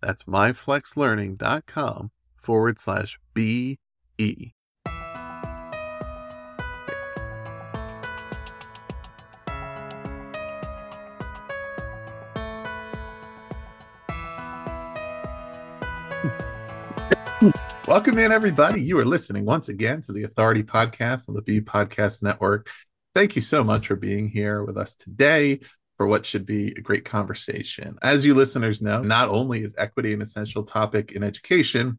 That's myflexlearning.com forward slash BE. Welcome in, everybody. You are listening once again to the Authority Podcast on the B Podcast Network. Thank you so much for being here with us today for what should be a great conversation. As you listeners know, not only is equity an essential topic in education,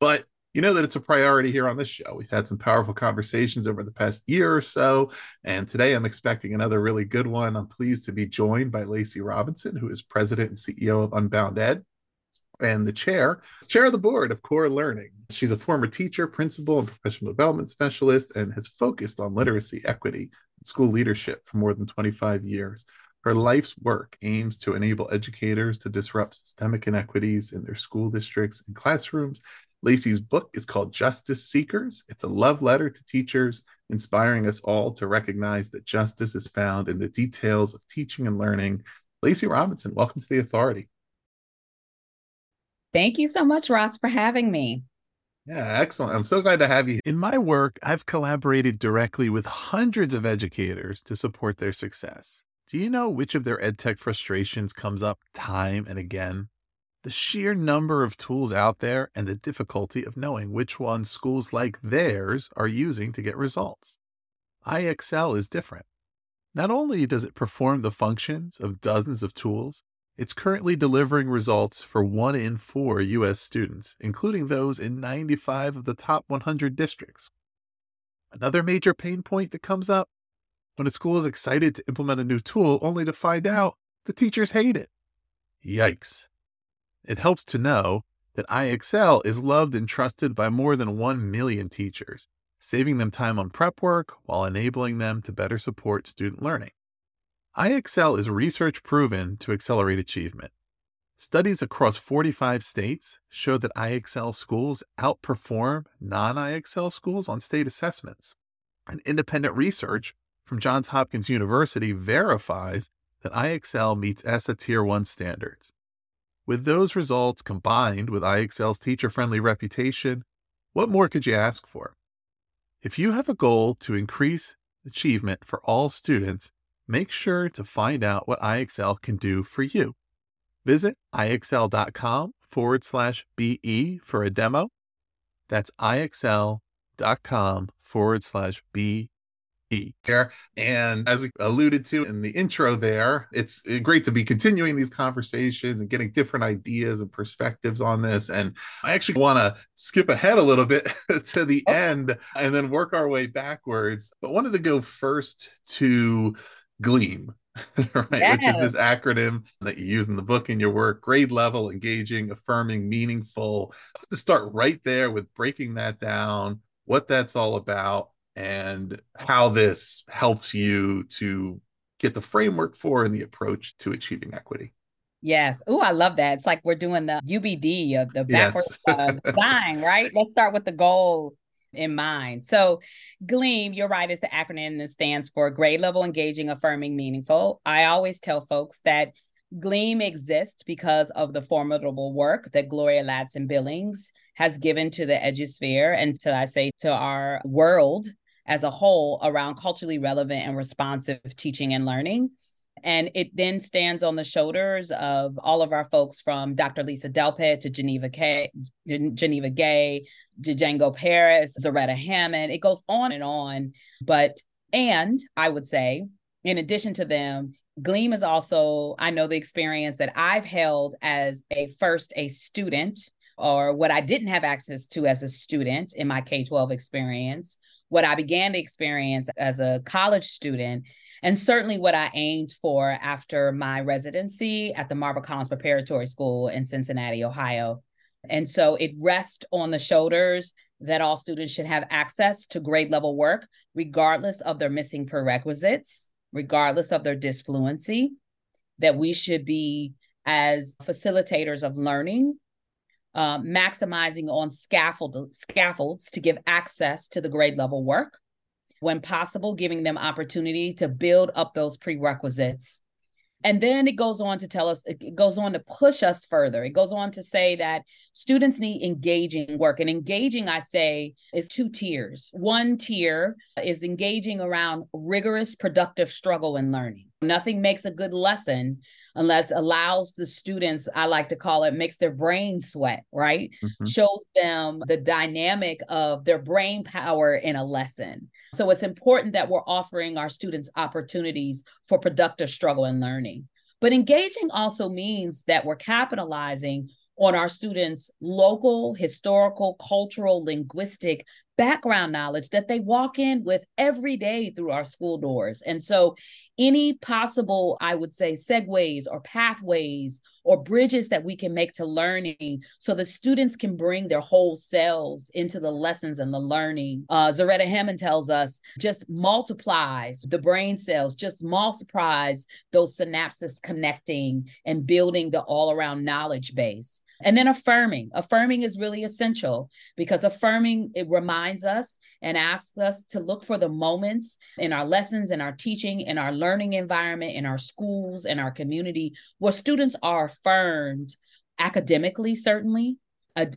but you know that it's a priority here on this show. We've had some powerful conversations over the past year or so, and today I'm expecting another really good one. I'm pleased to be joined by Lacey Robinson, who is president and CEO of UnboundEd and the chair, chair of the board of CORE Learning. She's a former teacher, principal, and professional development specialist, and has focused on literacy, equity, and school leadership for more than 25 years. Her life's work aims to enable educators to disrupt systemic inequities in their school districts and classrooms. Lacey's book is called Justice Seekers. It's a love letter to teachers, inspiring us all to recognize that justice is found in the details of teaching and learning. Lacey Robinson, welcome to the Authority. Thank you so much, Ross, for having me. Yeah, excellent. I'm so glad to have you. In my work, I've collaborated directly with hundreds of educators to support their success. Do you know which of their edtech frustrations comes up time and again? The sheer number of tools out there and the difficulty of knowing which ones schools like theirs are using to get results. IXL is different. Not only does it perform the functions of dozens of tools, it's currently delivering results for one in four U.S. students, including those in 95 of the top 100 districts. Another major pain point that comes up when a school is excited to implement a new tool only to find out the teachers hate it. Yikes. It helps to know that IXL is loved and trusted by more than 1 million teachers, saving them time on prep work while enabling them to better support student learning. IXL is research proven to accelerate achievement. Studies across 45 states show that IXL schools outperform non IXL schools on state assessments. And independent research from Johns Hopkins University verifies that IXL meets ESSA Tier 1 standards. With those results combined with IXL's teacher friendly reputation, what more could you ask for? If you have a goal to increase achievement for all students, make sure to find out what IXL can do for you. Visit IXL.com forward slash BE for a demo. That's IXL.com forward slash BE here. And as we alluded to in the intro there, it's eh, great to be continuing these conversations and getting different ideas and perspectives on this. And I actually want to skip ahead a little bit to the end and then work our way backwards. But wanted to go first to GLEAM. right, yes. which is this acronym that you use in the book in your work grade level, engaging, affirming, meaningful. To start right there with breaking that down, what that's all about, and how this helps you to get the framework for and the approach to achieving equity. Yes. Oh, I love that. It's like we're doing the UBD of the backwards yes. uh, design, right? Let's start with the goal in mind. So, GLEAM, you're right, is the acronym that stands for grade level engaging, affirming, meaningful. I always tell folks that GLEAM exists because of the formidable work that Gloria Ladson-Billings has given to the edusphere and to, I say, to our world as a whole around culturally relevant and responsive teaching and learning. And it then stands on the shoulders of all of our folks from Dr. Lisa Delpit to Geneva K, Geneva Gay, Django Paris, Zaretta Hammond. It goes on and on. But, and I would say, in addition to them, GLEAM is also, I know the experience that I've held as a first a student or what I didn't have access to as a student in my K 12 experience, what I began to experience as a college student, and certainly what I aimed for after my residency at the Marva Collins Preparatory School in Cincinnati, Ohio. And so it rests on the shoulders that all students should have access to grade level work, regardless of their missing prerequisites, regardless of their disfluency, that we should be, as facilitators of learning, uh, maximizing on scaffold, scaffolds to give access to the grade level work when possible, giving them opportunity to build up those prerequisites. And then it goes on to tell us, it goes on to push us further. It goes on to say that students need engaging work. And engaging, I say, is two tiers. One tier is engaging around rigorous, productive struggle and learning. Nothing makes a good lesson unless allows the students i like to call it makes their brain sweat right? Mm-hmm. shows them the dynamic of their brain power in a lesson. So it's important that we're offering our students opportunities for productive struggle and learning. But engaging also means that we're capitalizing on our students' local, historical, cultural, linguistic background knowledge that they walk in with every day through our school doors. And so, any possible, I would say, segues or pathways or bridges that we can make to learning so the students can bring their whole selves into the lessons and the learning. Uh, Zaretta Hammond tells us just multiplies the brain cells, just multiplies those synapses connecting and building the all around knowledge base. And then affirming. Affirming is really essential because affirming it reminds us and asks us to look for the moments in our lessons, in our teaching, in our learning environment, in our schools, in our community where students are affirmed academically, certainly,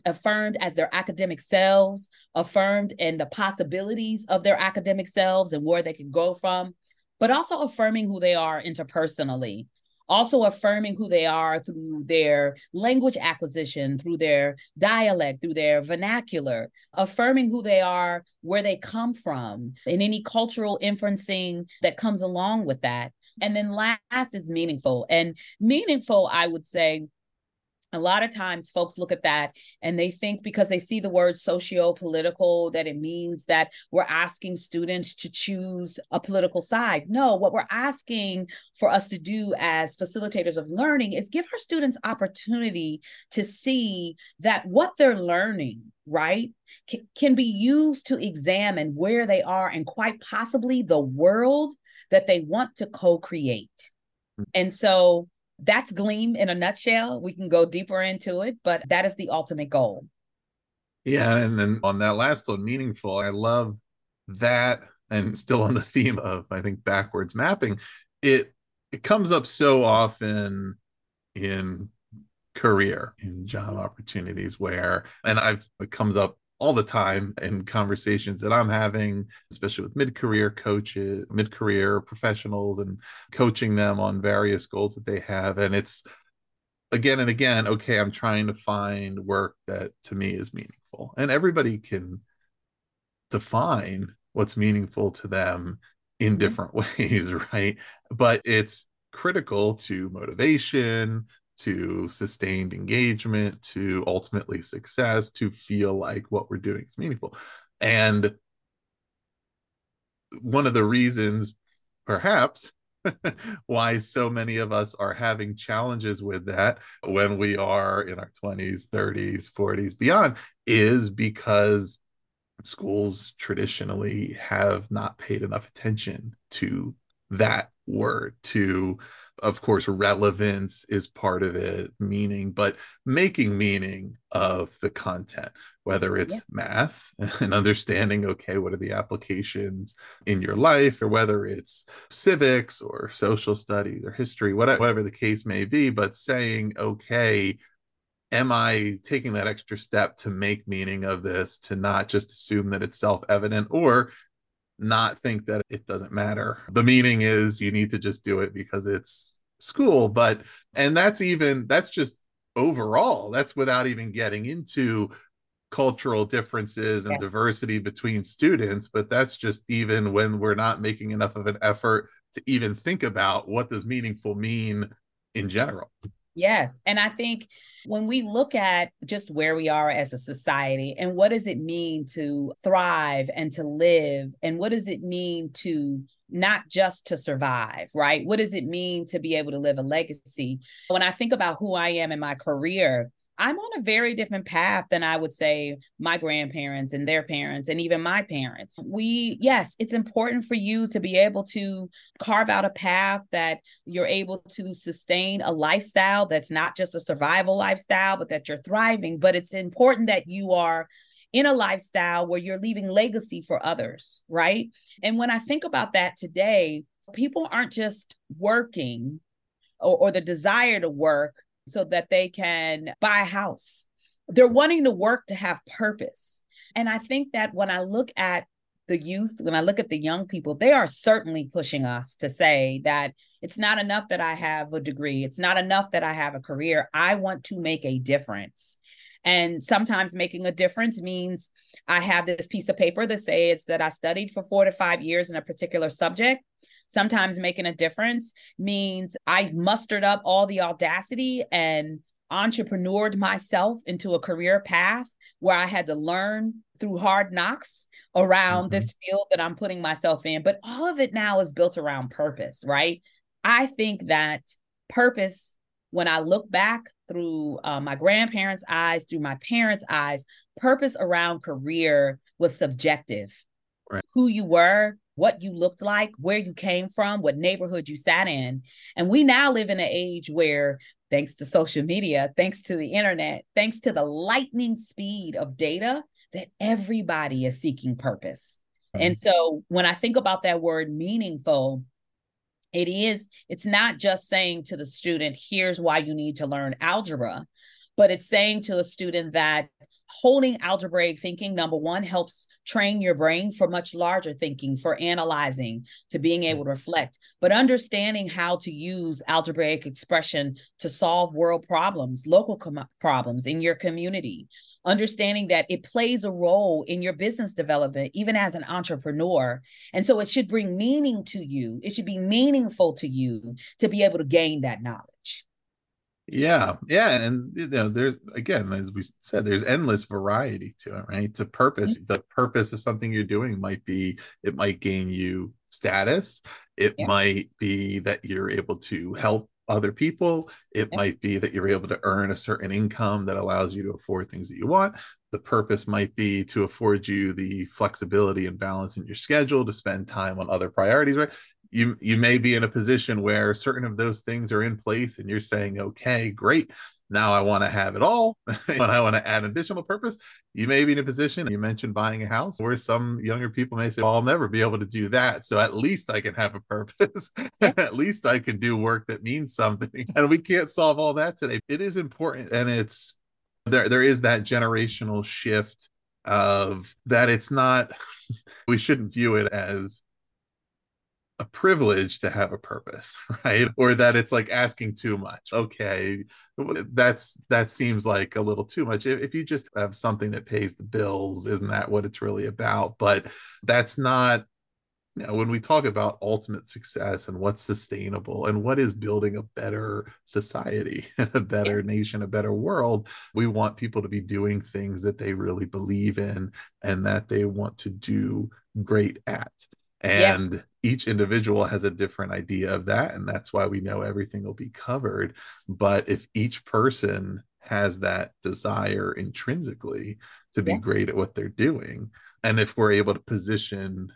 affirmed as their academic selves, affirmed in the possibilities of their academic selves and where they can go from, but also affirming who they are interpersonally also affirming who they are through their language acquisition, through their dialect, through their vernacular, affirming who they are, where they come from, and any cultural inferencing that comes along with that. And then last is meaningful. And meaningful, I would say, a lot of times folks look at that and they think because they see the word socio-political that it means that we're asking students to choose a political side no what we're asking for us to do as facilitators of learning is give our students opportunity to see that what they're learning right c- can be used to examine where they are and quite possibly the world that they want to co-create mm. and so that's GLEAM in a nutshell. We can go deeper into it, but that is the ultimate goal. Yeah. And then on that last one, meaningful, I love that. And still on the theme of, I think, backwards mapping, it it comes up so often in career in job opportunities where and I've it comes up all the time in conversations that I'm having, especially with mid career coaches, mid career professionals, and coaching them on various goals that they have. And it's again and again, okay, I'm trying to find work that to me is meaningful. And everybody can define what's meaningful to them in mm-hmm. different ways, right? But it's critical to motivation, to sustained engagement to ultimately success to feel like what we're doing is meaningful. And one of the reasons perhaps why so many of us are having challenges with that when we are in our 20s 30s 40s beyond is because schools traditionally have not paid enough attention to that word to of course relevance is part of it meaning but making meaning of the content whether it's yeah. math and understanding okay what are the applications in your life or whether it's civics or social studies or history whatever, whatever the case may be but saying okay am i taking that extra step to make meaning of this to not just assume that it's self-evident or not think that it doesn't matter. The meaning is you need to just do it because it's school. But, and that's even, that's just overall, that's without even getting into cultural differences and yeah. diversity between students. But that's just even when we're not making enough of an effort to even think about what does meaningful mean in general. Yes. And I think when we look at just where we are as a society and what does it mean to thrive and to live, and what does it mean to not just to survive, right? What does it mean to be able to live a legacy? When I think about who I am in my career, I'm on a very different path than I would say my grandparents and their parents and even my parents. We, yes, it's important for you to be able to carve out a path that you're able to sustain a lifestyle that's not just a survival lifestyle, but that you're thriving. But it's important that you are in a lifestyle where you're leaving legacy for others, right? And when I think about that today, people aren't just working or, or the desire to work so that they can buy a house. They're wanting to work to have purpose. And I think that when I look at the youth, when I look at the young people, they are certainly pushing us to say that it's not enough that I have a degree, it's not enough that I have a career. I want to make a difference. And sometimes making a difference means I have this piece of paper that says that I studied for four to five years in a particular subject. Sometimes making a difference means I mustered up all the audacity and entrepreneured myself into a career path where I had to learn through hard knocks around mm-hmm. this field that I'm putting myself in. But all of it now is built around purpose, right? I think that purpose, when I look back through uh, my grandparents' eyes, through my parents' eyes, purpose around career was subjective. Right. Who you were, what you looked like, where you came from, what neighborhood you sat in. And we now live in an age where, thanks to social media, thanks to the internet, thanks to the lightning speed of data, that everybody is seeking purpose. Mm-hmm. And so when I think about that word meaningful, it is, it's not just saying to the student, here's why you need to learn algebra, but it's saying to a student that holding algebraic thinking number one helps train your brain for much larger thinking for analyzing to being able to reflect. But understanding how to use algebraic expression to solve world problems local com- problems in your community. Understanding that it plays a role in your business development even as an entrepreneur. And so it should bring meaning to you. It should be meaningful to you to be able to gain that knowledge yeah, yeah, and you know, there's again, as we said, there's endless variety to it, right? To purpose, mm-hmm. the purpose of something you're doing might be it might gain you status, it yeah. might be that you're able to help other people, it yeah. might be that you're able to earn a certain income that allows you to afford things that you want. The purpose might be to afford you the flexibility and balance in your schedule to spend time on other priorities, right? You you may be in a position where certain of those things are in place and you're saying okay great. Now i want to have it all. And i want to add additional purpose. You may be in a position you mentioned buying a house where some younger people may say well i'll never be able to do that. So at least i can have a purpose. At least i can do work that means something. And we can't solve all that today. It is important and it's there there is that generational shift of that it's not we shouldn't view it as a privilege to have a purpose right? Or that it's like asking too much. Okay that's that seems like a little too much. If, if you just have something that pays the bills isn't that what it's really about? But that's not you know, when we talk about ultimate success and what's sustainable and what is building a better society, a better nation, a better world, we want people to be doing things that they really believe in and that they want to do great at. And yeah. Each individual has a different idea of that and that's why we know everything will be covered but if each person has that desire intrinsically to be yeah. great at what they're doing and if we're able to position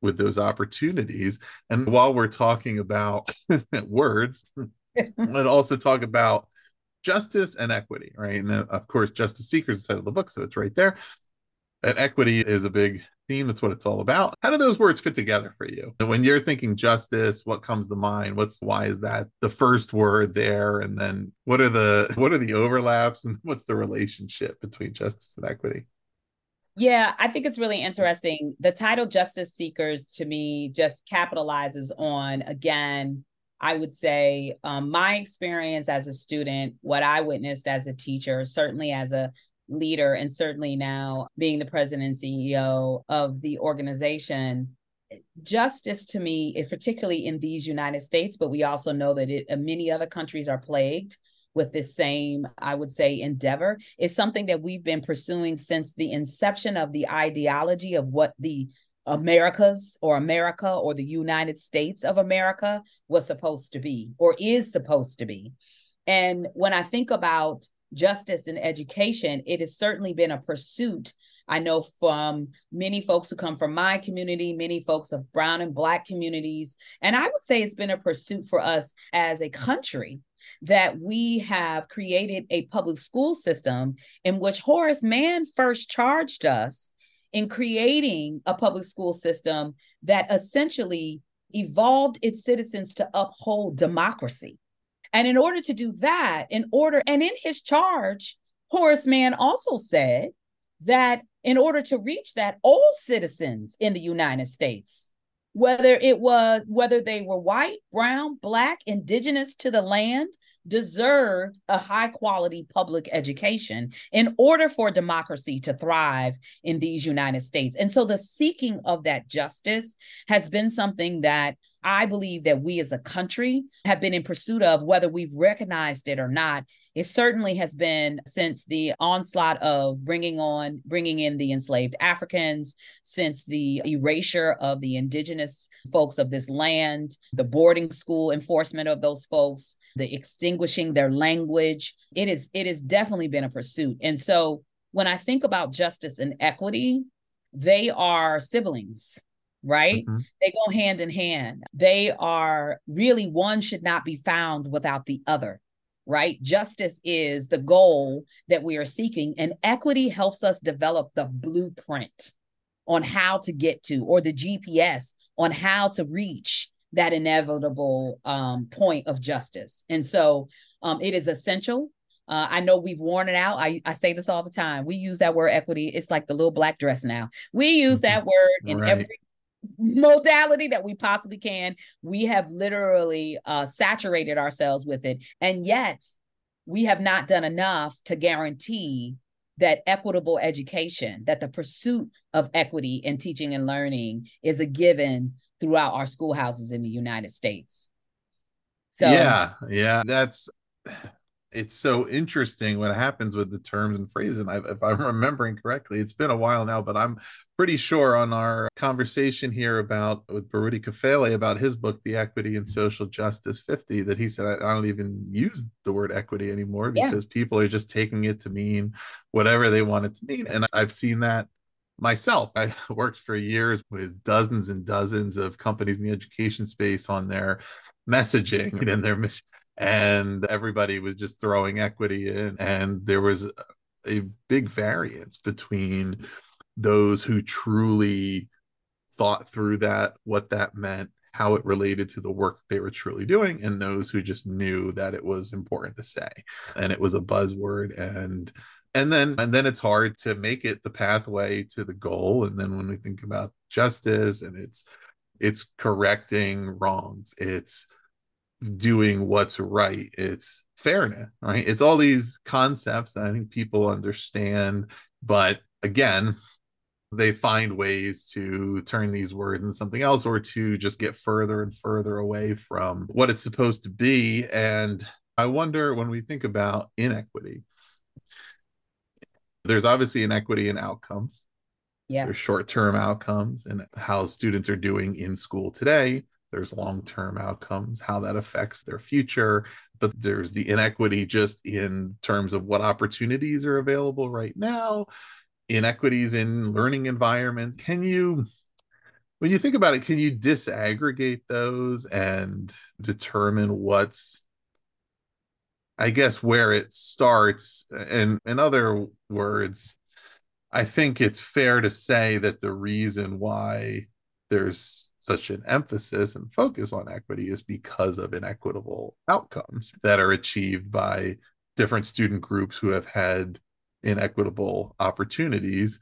with those opportunities. And while we're talking about words, I'd also talk about justice and equity, right? And of course, Justice Seekers is the title of the book, so it's right there. And equity is a big theme. That's what it's all about. How do those words fit together for you? And when you're thinking justice, what comes to mind? What's why is that the first word there? And then what are the what are the overlaps and what's the relationship between justice and equity? Yeah, I think it's really interesting. The title Justice Seekers to me just capitalizes on, again, I would say um, my experience as a student, what I witnessed as a teacher, certainly as a leader, and certainly now being the president and CEO of the organization. Justice to me is particularly in these United States, but we also know that it, many other countries are plagued with this same, I would say, endeavor is something that we've been pursuing since the inception of the ideology of what the Americas or America or the United States of America was supposed to be or is supposed to be. And when I think about justice and education, it has certainly been a pursuit. I know from many folks who come from my community, many folks of brown and black communities. And I would say it's been a pursuit for us as a country that we have created a public school system in which Horace Mann first charged us in creating a public school system that essentially evolved its citizens to uphold democracy. And in order to do that, in order, and in his charge, Horace Mann also said that in order to reach that, all citizens in the United States whether it was whether they were white, brown, black, indigenous to the land, deserved a high quality public education in order for democracy to thrive in these United States. And so the seeking of that justice has been something that I believe that we as a country have been in pursuit of, whether we've recognized it or not. It certainly has been since the onslaught of bringing on, bringing in the enslaved Africans, since the erasure of the indigenous folks of this land, the boarding school enforcement of those folks, the extinguishing their language. It is, it has definitely been a pursuit. And so when I think about justice and equity, they are siblings right? Mm-hmm. They go hand in hand. They are really one should not be found without the other, right? Justice is the goal that we are seeking, and equity helps us develop the blueprint on how to get to, or the GPS on how to reach that inevitable um, point of justice. And so um, it is essential uh, I know we've worn it out. I, I say this all the time. We use that word equity. It's like the little black dress now. We use that word in right. every modality that we possibly can. We have literally uh, saturated ourselves with it. And yet, we have not done enough to guarantee that equitable education, that the pursuit of equity in teaching and learning is a given throughout our schoolhouses in the United States. So, yeah, yeah, that's it's so interesting what happens with the terms and phrases. And I, if I'm remembering correctly, it's been a while now, but I'm pretty sure on our conversation here about with Baruti Kafele about his book, The Equity and Social Justice 50, that he said, I, I don't even use the word equity anymore because yeah. people are just taking it to mean whatever they want it to mean. And I've seen that myself. I worked for years with dozens and dozens of companies in the education space on their messaging and their mission and everybody was just throwing equity in and there was a big variance between those who truly thought through that what that meant how it related to the work they were truly doing and those who just knew that it was important to say and it was a buzzword and and then and then it's hard to make it the pathway to the goal. And then when we think about justice and it's it's correcting wrongs it's doing what's right it's fairness right? It's all these concepts that i think people understand. But again they find ways to turn these words into something else or to just get further and further away from what it's supposed to be. And i wonder when we think about inequity there's obviously inequity in outcomes yes. there's short-term outcomes and how students are doing in school today there's long term outcomes, how that affects their future, but there's the inequity just in terms of what opportunities are available right now, inequities in learning environments. Can you when you think about it, can you disaggregate those and determine what's I guess where it starts and in other words, I think it's fair to say that the reason why there's such an emphasis and focus on equity is because of inequitable outcomes that are achieved by different student groups who have had inequitable opportunities.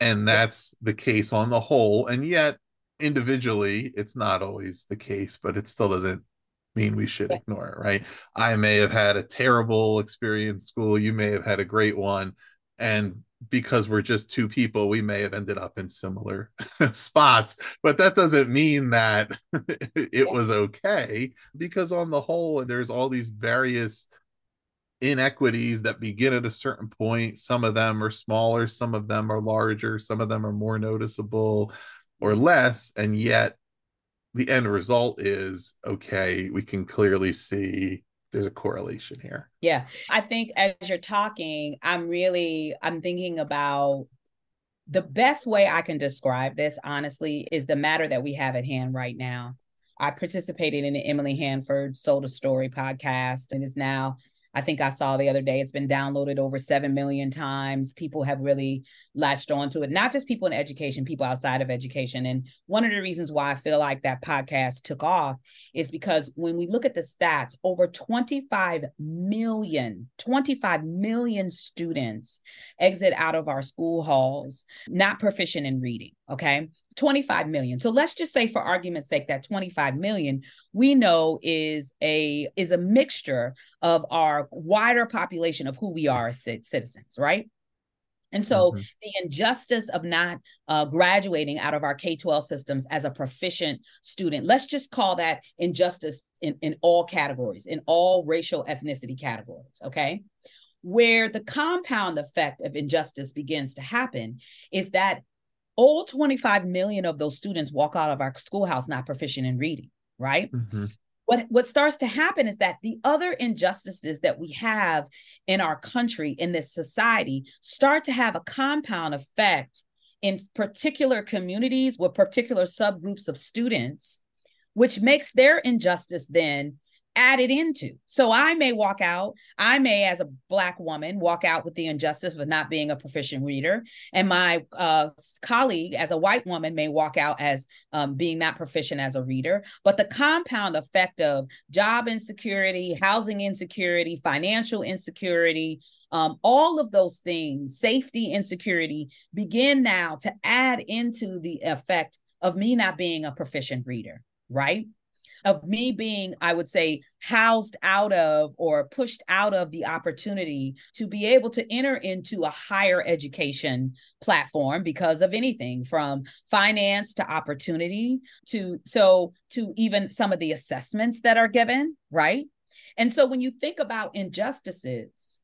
And that's the case on the whole. And yet individually it's not always the case but it still doesn't mean we should ignore it right i may have had a terrible experience school you may have had a great one and because we're just two people we may have ended up in similar spots but that doesn't mean that it was okay because on the whole there's all these various inequities that begin at a certain point. Some of them are smaller, some of them are larger, some of them are more noticeable or less. And yet, the end result is okay, we can clearly see there's a correlation here. Yeah. I think as you're talking, I'm really I'm thinking about the best way I can describe this honestly is the matter that we have at hand right now. I participated in the Emily Hanford Sold a Story podcast and is now I think I saw the other day it's been downloaded over 7 million times. People have really latched onto it, not just people in education, people outside of education. And one of the reasons why I feel like that podcast took off is because when we look at the stats, over 25 million, 25 million students exit out of our school halls not proficient in reading. Okay. 25 million. So let's just say for argument's sake that 25 million we know is a is a mixture of our wider population of who we are as citizens, right? And so mm-hmm. the injustice of not uh, graduating out of our K 12 systems as a proficient student, let's just call that injustice in, in all categories, in all racial ethnicity categories, okay? Where the compound effect of injustice begins to happen is that all 25 million of those students walk out of our schoolhouse not proficient in reading, right? Mm-hmm. What, what starts to happen is that the other injustices that we have in our country, in this society, start to have a compound effect in particular communities with particular subgroups of students, which makes their injustice then added into. So I may walk out, I may, as a Black woman, walk out with the injustice of not being a proficient reader. And my uh, colleague, as a white woman, may walk out as um, being not proficient as a reader. But the compound effect of job insecurity, housing insecurity, financial insecurity, um, all of those things, safety insecurity, begin now to add into the effect of me not being a proficient reader, right? Of me being, I would say, housed out of or pushed out of the opportunity to be able to enter into a higher education platform because of anything from finance to opportunity to so to even some of the assessments that are given, right? And so when you think about injustices,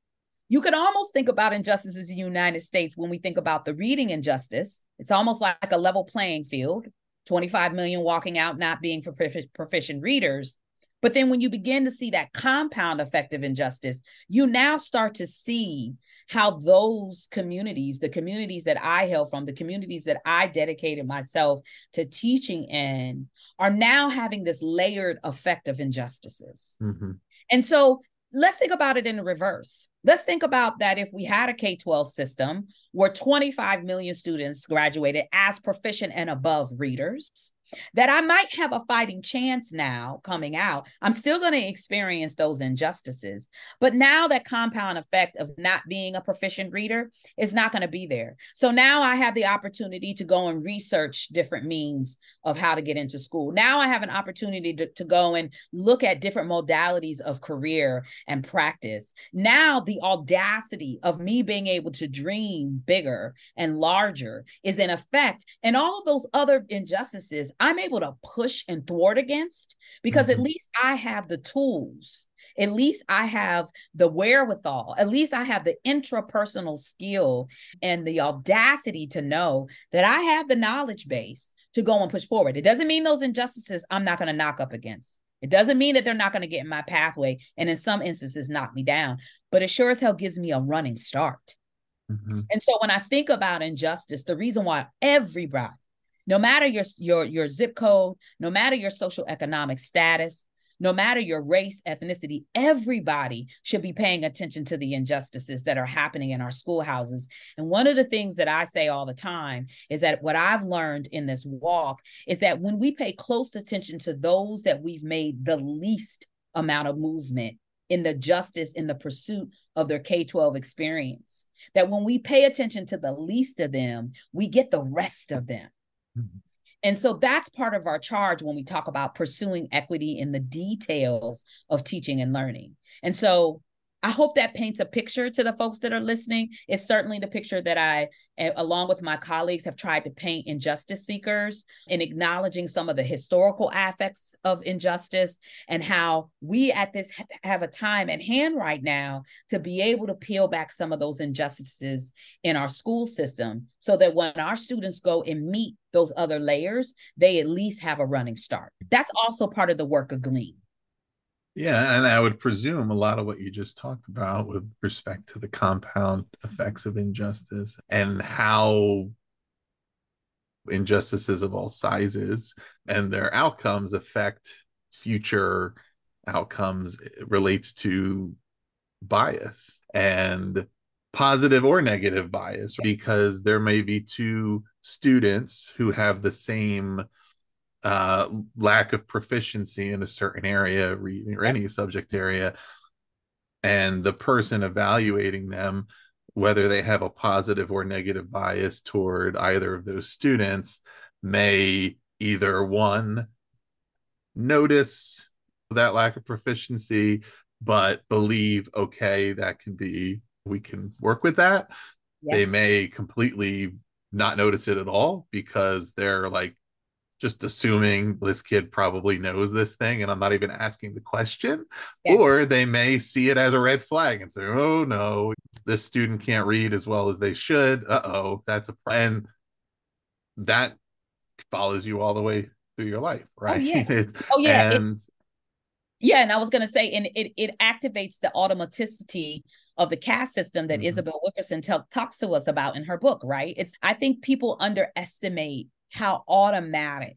you can almost think about injustices in the United States when we think about the reading injustice. It's almost like a level playing field 25 million walking out not being for proficient readers. But then when you begin to see that compound effect of injustice, you now start to see how those communities, the communities that I hail from, the communities that I dedicated myself to teaching in, are now having this layered effect of injustices. Mm-hmm. And so let's think about it in the reverse. Let's think about that if we had a K 12 system where 25 million students graduated as proficient and above readers, that I might have a fighting chance now coming out. I'm still going to experience those injustices. But now that compound effect of not being a proficient reader is not going to be there. So now I have the opportunity to go and research different means of how to get into school. Now I have an opportunity to, to go and look at different modalities of career and practice. Now the audacity of me being able to dream bigger and larger is in effect. And all of those other injustices I'm able to push and thwart against because mm-hmm. at least I have the tools. At least I have the wherewithal. At least I have the intrapersonal skill and the audacity to know that I have the knowledge base to go and push forward. It doesn't mean those injustices I'm not going to knock up against. It doesn't mean that they're not going to get in my pathway and in some instances knock me down, but it sure as hell gives me a running start. Mm-hmm. And so when I think about injustice, the reason why everybody no matter your your your zip code, no matter your social economic status, no matter your race, ethnicity, everybody should be paying attention to the injustices that are happening in our schoolhouses. And one of the things that I say all the time is that what I've learned in this walk is that when we pay close attention to those that we've made the least amount of movement in the justice in the pursuit of their K 12 experience, that when we pay attention to the least of them, we get the rest of them. And so that's part of our charge when we talk about pursuing equity in the details of teaching and learning. And so I hope that paints a picture to the folks that are listening. It's certainly the picture that I, eh, along with my colleagues, have tried to paint in Justice Seekers in acknowledging some of the historical affects of injustice and how we at this have a time at hand right now to be able to peel back some of those injustices in our school system so that when our students go and meet those other layers, they at least have a running start. That's also part of the work of GLEAM. Yeah, and I would presume a lot of what you just talked about with respect to the compound mm-hmm. effects of injustice and how injustices of all sizes and their outcomes affect future outcomes eh, relates to bias and positive or negative bias because there may be two students who have the same uh, lack of proficiency in a certain area or any subject area and the person evaluating them whether they have a positive or negative bias toward either of those students may either one notice that lack of proficiency but believe okay that can be we can work with that yeah. they may completely not notice it at all because they're like just assuming this kid probably knows this thing and I'm not even asking the question. Yeah. Or they may see it as a red flag and say, oh no, this student can't read as well as they should. Uh oh, that's a and that follows you all the way through your life, oh, right? Oh yeah. oh, yeah. and it, yeah, and I was gonna say, and it it activates the automaticity of the caste system that mm-hmm. Isabel Wilkerson t- talks to us about in her book, right? It's I think people underestimate how automatic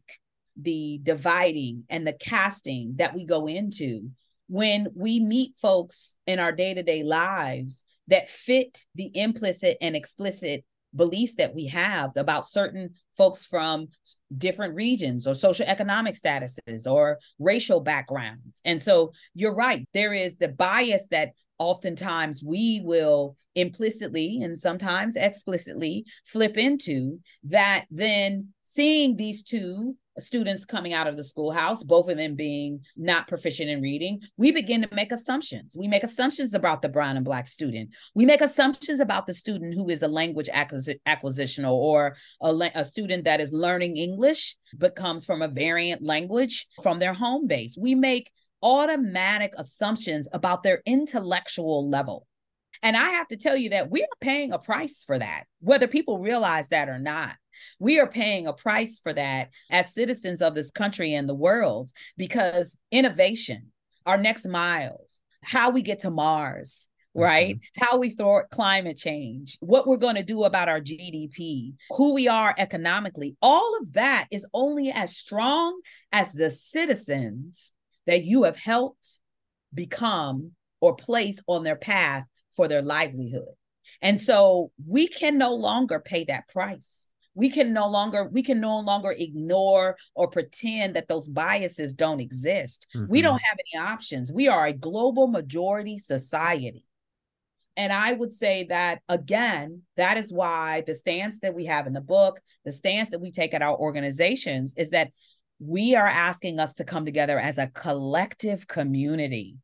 the dividing and the casting that we go into when we meet folks in our day-to-day lives that fit the implicit and explicit beliefs that we have about certain folks from different regions or social economic statuses or racial backgrounds. And so you're right, there is the bias that oftentimes we will implicitly and sometimes explicitly flip into that then seeing these two students coming out of the schoolhouse, both of them being not proficient in reading, we begin to make assumptions. We make assumptions about the brown and black student. We make assumptions about the student who is a language acquisi- acquisitional or a, la- a student that is learning English but comes from a variant language from their home base. We make automatic assumptions about their intellectual level. And I have to tell you that we are paying a price for that, whether people realize that or not. We are paying a price for that as citizens of this country and the world because innovation, our next miles, how we get to Mars, right? Mm-hmm. How we thwart climate change, what we're going to do about our GDP, who we are economically, all of that is only as strong as the citizens that you have helped become or place on their path for their livelihood. And so we can no longer pay that price. We can no longer we can no longer ignore or pretend that those biases don't exist. Mm-hmm. We don't have any options. We are a global majority society. And I would say that again, that is why the stance that we have in the book, the stance that we take at our organizations is that we are asking us to come together as a collective community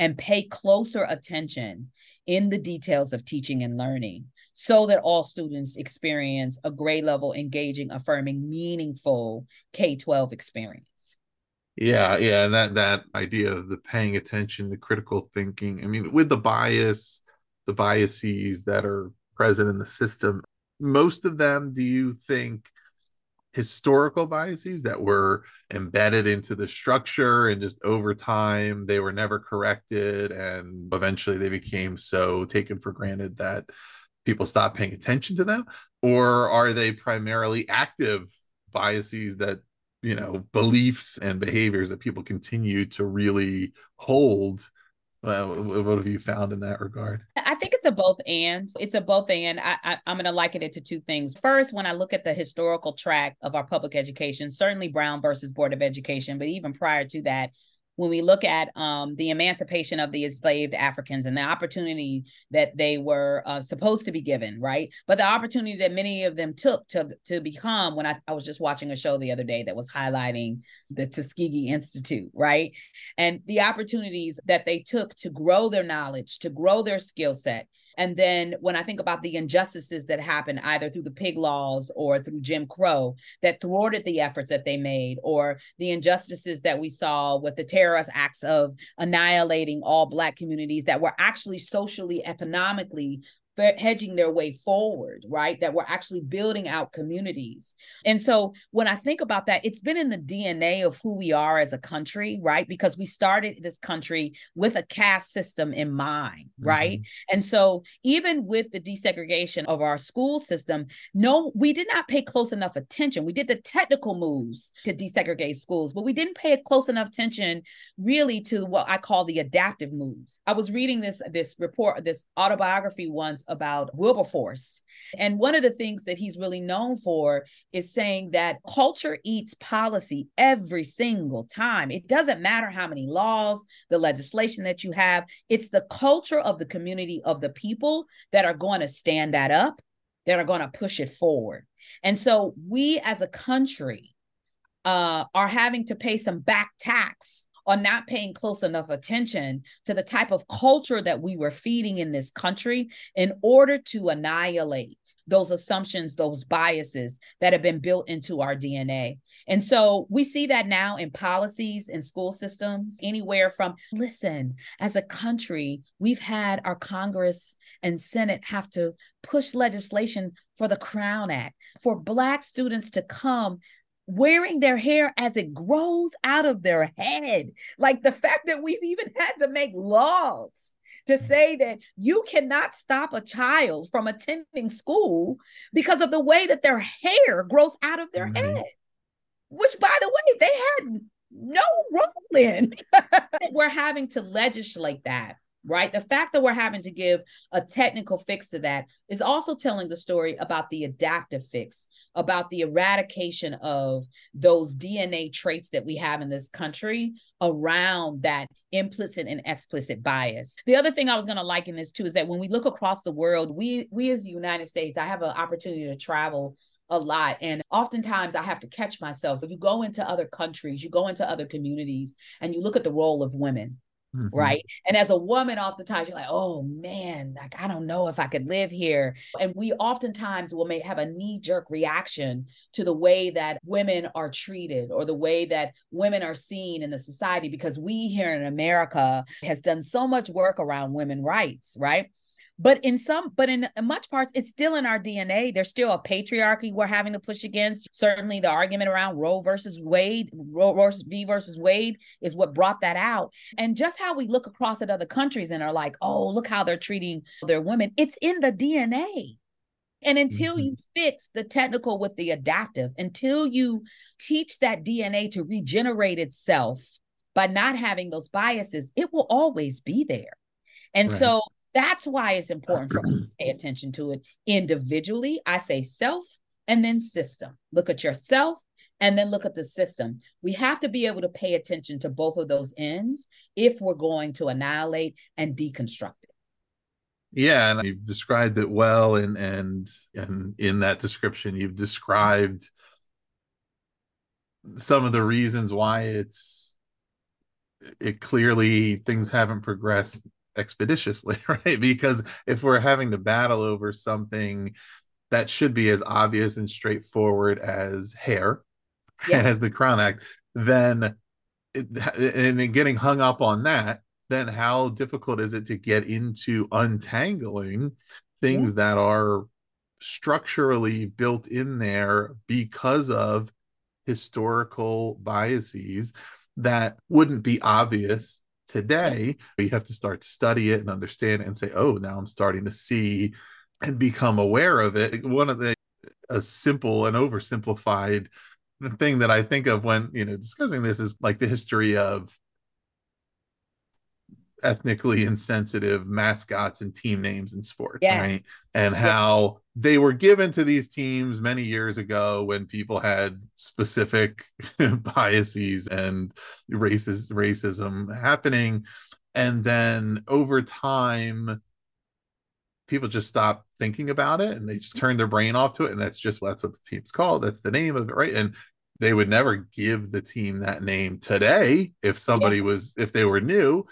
and pay closer attention in the details of teaching and learning so that all students experience a grade level, engaging, affirming, meaningful K 12 experience. Yeah, yeah, and that that idea of the paying attention, the critical thinking. I mean, with the bias, the biases that are present in the system, most of them, do you think historical biases that were embedded into the structure and just over time they were never corrected and eventually they became so taken for granted that people stop paying attention to them or are they primarily active biases that you know beliefs and behaviors that people continue to really hold what have you found in that regard? I think it's a both and. It's a both and. I, I, am going to liken it to two things. First, when I look at the historical track of our public education, certainly Brown versus Board of Education, but even prior to that, when we look at um, the emancipation of the enslaved Africans and the opportunity that they were uh, supposed to be given, right? But the opportunity that many of them took to to become. When I, I was just watching a show the other day that was highlighting the Tuskegee Institute, right, and the opportunities that they took to grow their knowledge, to grow their skill set, and then when I think about the injustices that happened either through the pig laws or through Jim Crow that thwarted the efforts that they made, or the injustices that we saw with the terrorist acts of annihilating all Black communities that were actually socially, economically hedging their way forward, right? That we're actually building out communities. And so when I think about that, it's been in the DNA of who we are as a country, right? Because we started this country with a caste system in mind, right? Mm-hmm. And so even with the desegregation of our school system, no, we did not pay close enough attention. We did the technical moves to desegregate schools, but we didn't pay close enough attention really to what I call the adaptive moves. I was reading this this report, this autobiography once about Wilberforce. And one of the things that he's really known for is saying that culture eats policy every single time. It doesn't matter how many laws, the legislation that you have, it's the culture of the community of the people that are going to stand that up, that are going to push it forward. And so we as a country uh, are having to pay some back tax on not paying close enough attention to the type of culture that we were feeding in this country in order to annihilate those assumptions, those biases that have been built into our DNA. And so we see that now in policies in school systems, anywhere from, listen, as a country, we've had our Congress and Senate have to push legislation for the Crown Act, for Black students to come wearing their hair as it grows out of their head. Like the fact that we've even had to make laws to say that you cannot stop a child from attending school because of the way that their hair grows out of their mm-hmm. head, which, by the way, they had no role in. We're having to legislate that right? The fact that we're having to give a technical fix to that is also telling the story about the adaptive fix, about the eradication of those DNA traits that we have in this country around that implicit and explicit bias. The other thing I was going to liken this to is that when we look across the world, we we as the United States, I have an opportunity to travel a lot. And oftentimes I have to catch myself. If you go into other countries, you go into other communities, and you look at the role of women Mm-hmm. Right. And as a woman, oftentimes you're like, oh man, like I don't know if I could live here. And we oftentimes will may have a knee jerk reaction to the way that women are treated or the way that women are seen in the society because we here in America has done so much work around women rights, right? But in some but in much parts it's still in our dna there's still a patriarchy we're having to push against certainly the argument around roe versus wade roe versus v versus wade is what brought that out and just how we look across at other countries and are like oh look how they're treating their women it's in the dna and until mm-hmm. you fix the technical with the adaptive, until you teach that DNA to regenerate itself by not having those biases, it will always be there. And right. so that's why it's important for us to pay attention to it individually. I say self and then system. Look at yourself and then look at the system. We have to be able to pay attention to both of those ends if we're going to annihilate and deconstruct it. Yeah, and you've described it well and and and in that description you've described some of the reasons why it's it clearly things haven't progressed expeditiously, right? Because if we're having to battle over something that should be as obvious and straightforward as hair, yes. as the Crown Act, then it, and getting hung up on that, then how difficult is it to get into untangling things that are structurally built in there because of historical biases that wouldn't be obvious today you have to start to study it and understand it and say oh now i'm starting to see and become aware of it. One of the a simple and oversimplified thing that I think of when, you know, discussing this is like the history of ethnically insensitive mascots and team names in sports, yes. right? And how yes. they were given to these teams many years ago when people had specific biases and racist racism happening. And then over time, people just stop thinking about it and they just turn their brain off to it. And that's just that's what the team's called. That's the name of it, right? And they would never give the team that name today if somebody yeah. was if they were new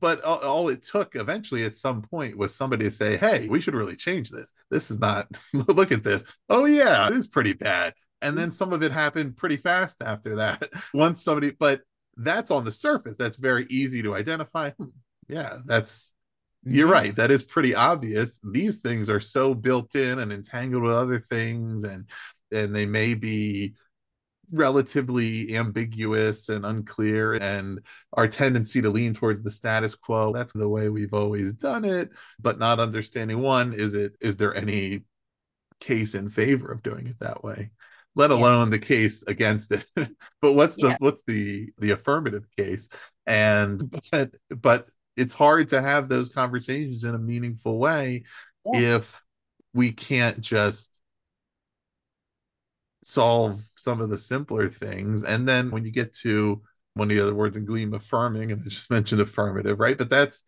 but all, all, it took eventually at some point was somebody to say hey we should really change this. This is not look at this. Oh yeah it is pretty bad. And then some of it happened pretty fast after that once somebody but that's on the surface that's very easy to identify. Hmm, yeah that's you're right that is pretty obvious. These things are so built in and entangled with other things and and they may be relatively ambiguous and unclear and our tendency to lean towards the status quo that's the way we've always done it but not understanding one is it is there any case in favor of doing it that way let alone yeah. the case against it but what's the yeah. what's the the affirmative case and but but it's hard to have those conversations in a meaningful way yeah. if we can't just solve some of the simpler things. And then when you get to one of the other words in GLEAM, affirming, and I just mentioned affirmative, right? But that's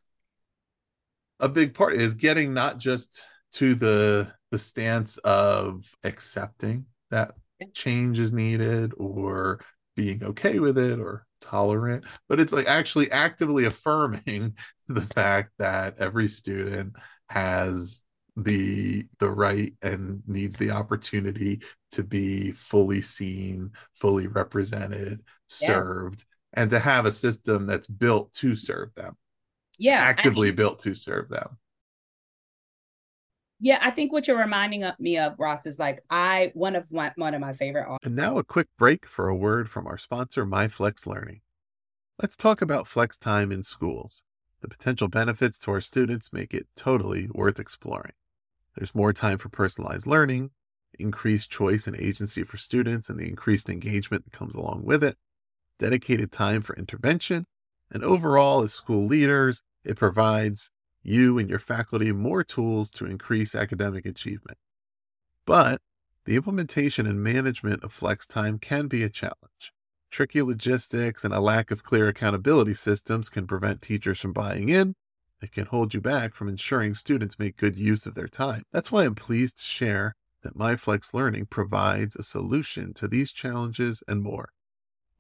a big part is getting not just to the the stance of accepting that change is needed or being okay with it or tolerant but it's like actually actively affirming the fact that every student has the the right and needs the opportunity to be fully seen fully represented served yeah. and to have a system that's built to serve them. Yeah actively I mean, built to serve them. Yeah i think what you're reminding me of ross is like i one of my, one of my favorite and now a quick break for a word from our sponsor MyFlex Learning. Let's talk about flex time in schools. The potential benefits to our students make it totally worth exploring there's more time for personalized learning, increased choice and agency for students, and the increased engagement that comes along with it, dedicated time for intervention, and overall, as school leaders, it provides you and your faculty more tools to increase academic achievement. But the implementation and management of flex time can be a challenge. Tricky logistics and a lack of clear accountability systems can prevent teachers from buying in that can hold you back from ensuring students make good use of their time. That's why I'm pleased to share that MyFlex Learning provides a solution to these challenges and more.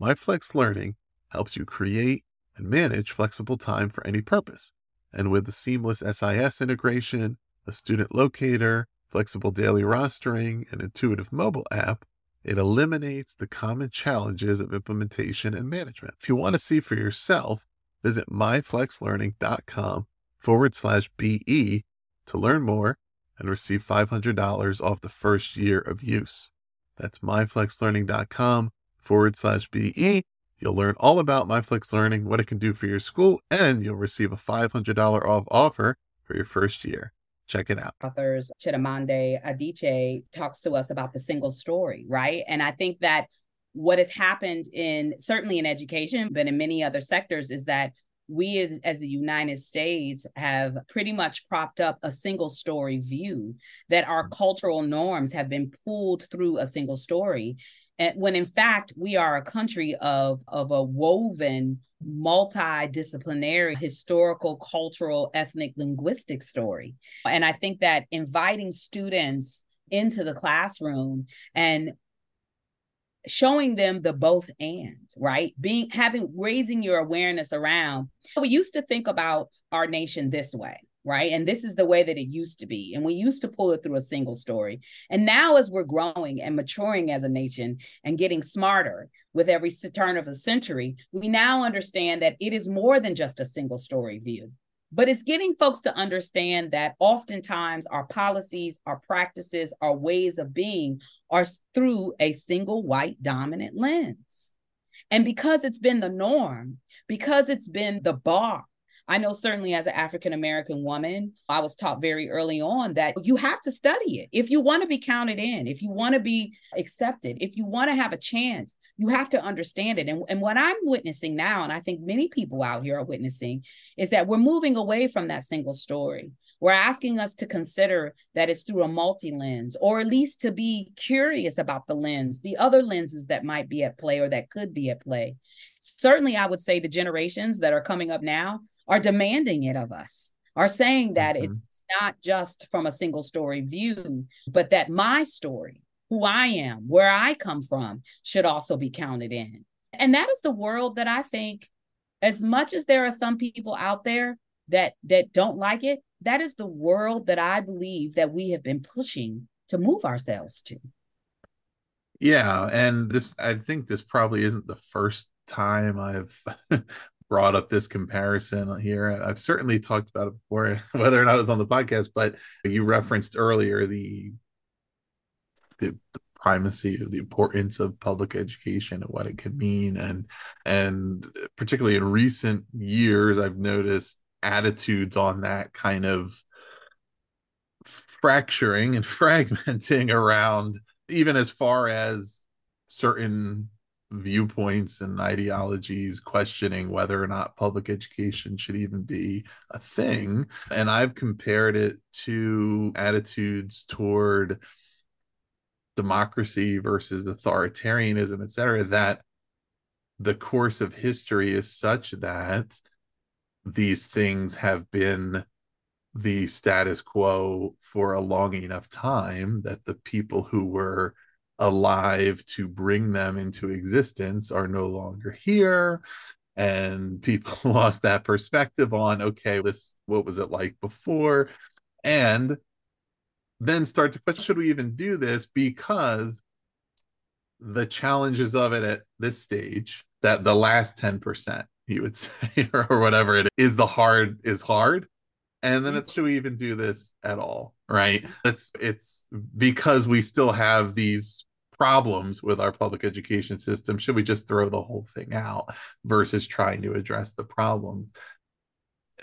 MyFlex Learning helps you create and manage flexible time for any purpose. And with the seamless SIS integration, a student locator, flexible daily rostering, and intuitive mobile app, it eliminates the common challenges of implementation and management. If you want to see for yourself Visit myflexlearning.com forward slash BE to learn more and receive $500 off the first year of use. That's myflexlearning.com forward slash BE. You'll learn all about MyFlex Learning, what it can do for your school, and you'll receive a $500 off offer for your first year. Check it out. Authors Chimamanda Adichie talks to us about the single story, right? And I think that what has happened in certainly in education, but in many other sectors, is that we as, as, the United States have pretty much propped up a single story view that our mm. cultural norms have been pulled through a single story. And when in fact we are a country of, of a woven multidisciplinary historical, cultural, ethnic, linguistic story. And I think that inviting students into the classroom and showing them the both and right? Being having raising your awareness around we used to think about our nation this way right? And this is the way that it used to be. And we used to pull it through a single story. And now as we're growing and maturing as a nation and getting smarter with every turn of a century we now understand that it is more than just a single story view but it's getting folks to understand that oftentimes our policies, our practices, our ways of being are through a single white dominant lens. And because it's been the norm, because it's been the bar I know certainly as an African American woman, I was taught very early on that you have to study it. If you want to be counted in, if you want to be accepted, if you want to have a chance, you have to understand it. And, and what I'm witnessing now, and I think many people out here are witnessing, is that we're moving away from that single story. We're asking us to consider that it's through a multi lens, or at least to be curious about the lens, the other lenses that might be at play or that could be at play. Certainly, I would say the generations that are coming up now are demanding it of us, are saying that mm-hmm. it's not just from a single story view, but that my story, who I am, where I come from, should also be counted in. And that is the world that I think, as much as there are some people out there that that don't like it, that is the world that I believe that we have been pushing to move ourselves to. Yeah, and this I think this probably isn't the first time I've brought up this comparison here. I've certainly talked about it before, whether or not it's on the podcast, but you referenced earlier the, the, the primacy of the importance of public education and what it could mean and and particularly in recent years I've noticed attitudes on that kind of fracturing and fragmenting around even as far as certain viewpoints and ideologies questioning whether or not public education should even be a thing. And I've compared it to attitudes toward democracy versus authoritarianism, et cetera, that the course of history is such that these things have been the status quo for a long enough time that the people who were alive to bring them into existence are no longer here. And people lost that perspective on okay this what was it like before? And then start to question should we even do this? Because the challenges of it at this stage that the last 10% you would say or whatever it is the hard is hard. And then mm-hmm. it's should we even do this at all right? It's it's because we still have these problems with our public education system should we just throw the whole thing out versus trying to address the problem?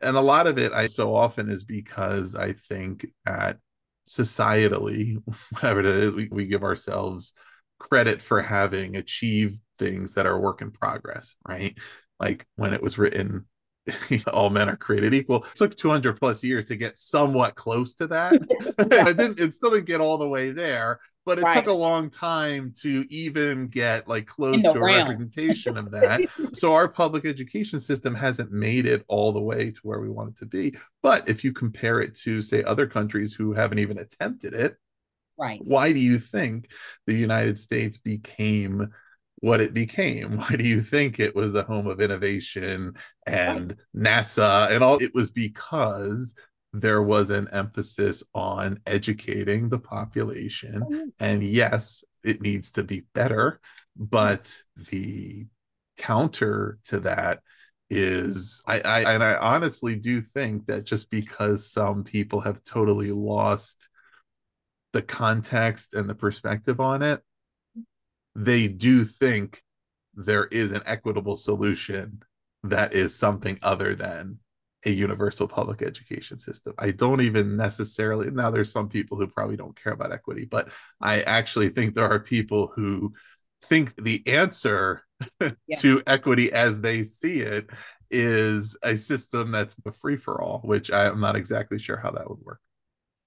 And a lot of it i so often is because i think that societally whatever it is we, we give ourselves credit for having achieved things that are work in progress right? Like when it was written all men are created equal. It took 200 plus years to get somewhat close to that. it didn't. It still didn't get all the way there, but it right. took a long time to even get like close to a representation of that so our public education system hasn't made it all the way to where we want it to be but if you compare it to say other countries who haven't even attempted it right why do you think the united states became what it became. Why do you think it was the home of innovation and nasa and all? It was because there was an emphasis on educating the population. Oh, and yes, it needs to be better, but the counter to that is I, I and I honestly do think that just because some people have totally lost the context and the perspective on it, they do think there is an equitable solution that is something other than a universal public education system. I don't even necessarily now there's some people who probably don't care about equity, but I actually think there are people who think the answer yeah. to equity as they see it is a system that's a free for all, which I'm not exactly sure how that would work.